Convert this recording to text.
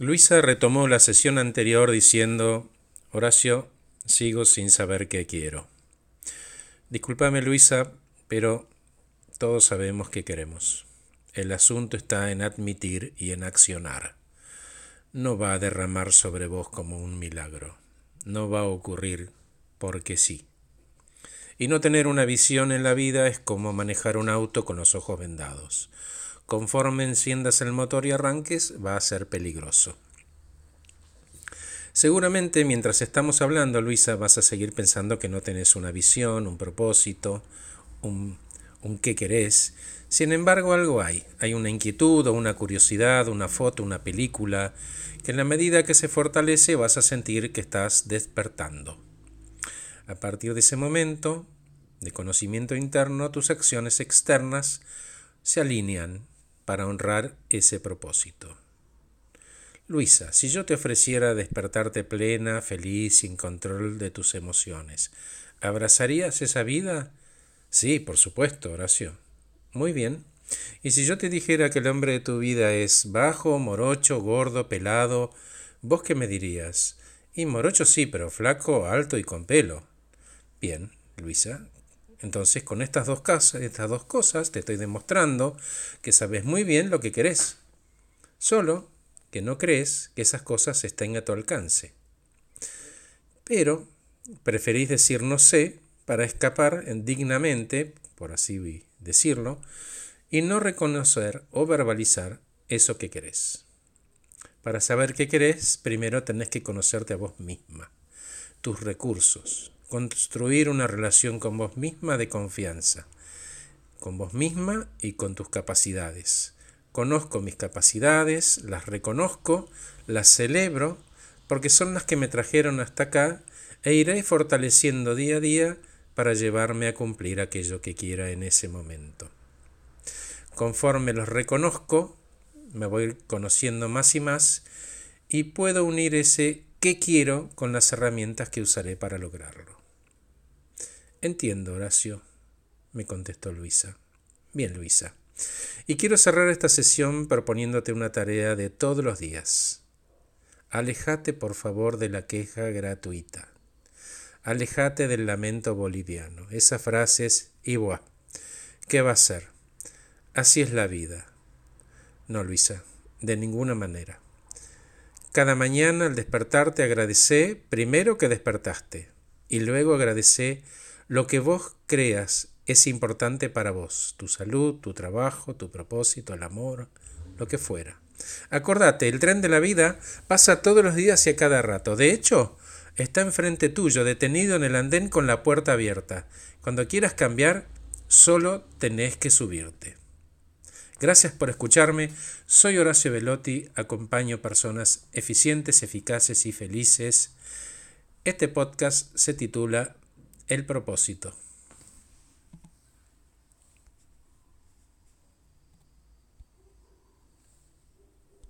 Luisa retomó la sesión anterior diciendo, Horacio, sigo sin saber qué quiero. Discúlpame Luisa, pero todos sabemos qué queremos. El asunto está en admitir y en accionar. No va a derramar sobre vos como un milagro. No va a ocurrir porque sí. Y no tener una visión en la vida es como manejar un auto con los ojos vendados. Conforme enciendas el motor y arranques, va a ser peligroso. Seguramente mientras estamos hablando, Luisa, vas a seguir pensando que no tenés una visión, un propósito, un, un qué querés. Sin embargo, algo hay. Hay una inquietud o una curiosidad, una foto, una película, que en la medida que se fortalece vas a sentir que estás despertando. A partir de ese momento de conocimiento interno, tus acciones externas se alinean para honrar ese propósito. Luisa, si yo te ofreciera despertarte plena, feliz, sin control de tus emociones, ¿abrazarías esa vida? Sí, por supuesto, Horacio. Muy bien. ¿Y si yo te dijera que el hombre de tu vida es bajo, morocho, gordo, pelado, vos qué me dirías? Y morocho sí, pero flaco, alto y con pelo. Bien, Luisa, entonces, con estas dos, casas, estas dos cosas te estoy demostrando que sabes muy bien lo que querés. Solo que no crees que esas cosas estén a tu alcance. Pero preferís decir no sé para escapar dignamente, por así decirlo, y no reconocer o verbalizar eso que querés. Para saber qué querés, primero tenés que conocerte a vos misma, tus recursos, construir una relación con vos misma de confianza, con vos misma y con tus capacidades. Conozco mis capacidades, las reconozco, las celebro, porque son las que me trajeron hasta acá e iré fortaleciendo día a día para llevarme a cumplir aquello que quiera en ese momento. Conforme los reconozco, me voy conociendo más y más y puedo unir ese qué quiero con las herramientas que usaré para lograrlo. Entiendo, Horacio, me contestó Luisa. Bien, Luisa. Y quiero cerrar esta sesión proponiéndote una tarea de todos los días. Alejate, por favor, de la queja gratuita. Alejate del lamento boliviano. Esa frase es igual. ¿Qué va a ser? Así es la vida. No, Luisa, de ninguna manera. Cada mañana al despertarte agradecé primero que despertaste y luego agradecé lo que vos creas es importante para vos, tu salud, tu trabajo, tu propósito, el amor, lo que fuera. Acordate, el tren de la vida pasa todos los días y a cada rato. De hecho, está enfrente tuyo, detenido en el andén con la puerta abierta. Cuando quieras cambiar, solo tenés que subirte. Gracias por escucharme. Soy Horacio Velotti, acompaño personas eficientes, eficaces y felices. Este podcast se titula el propósito.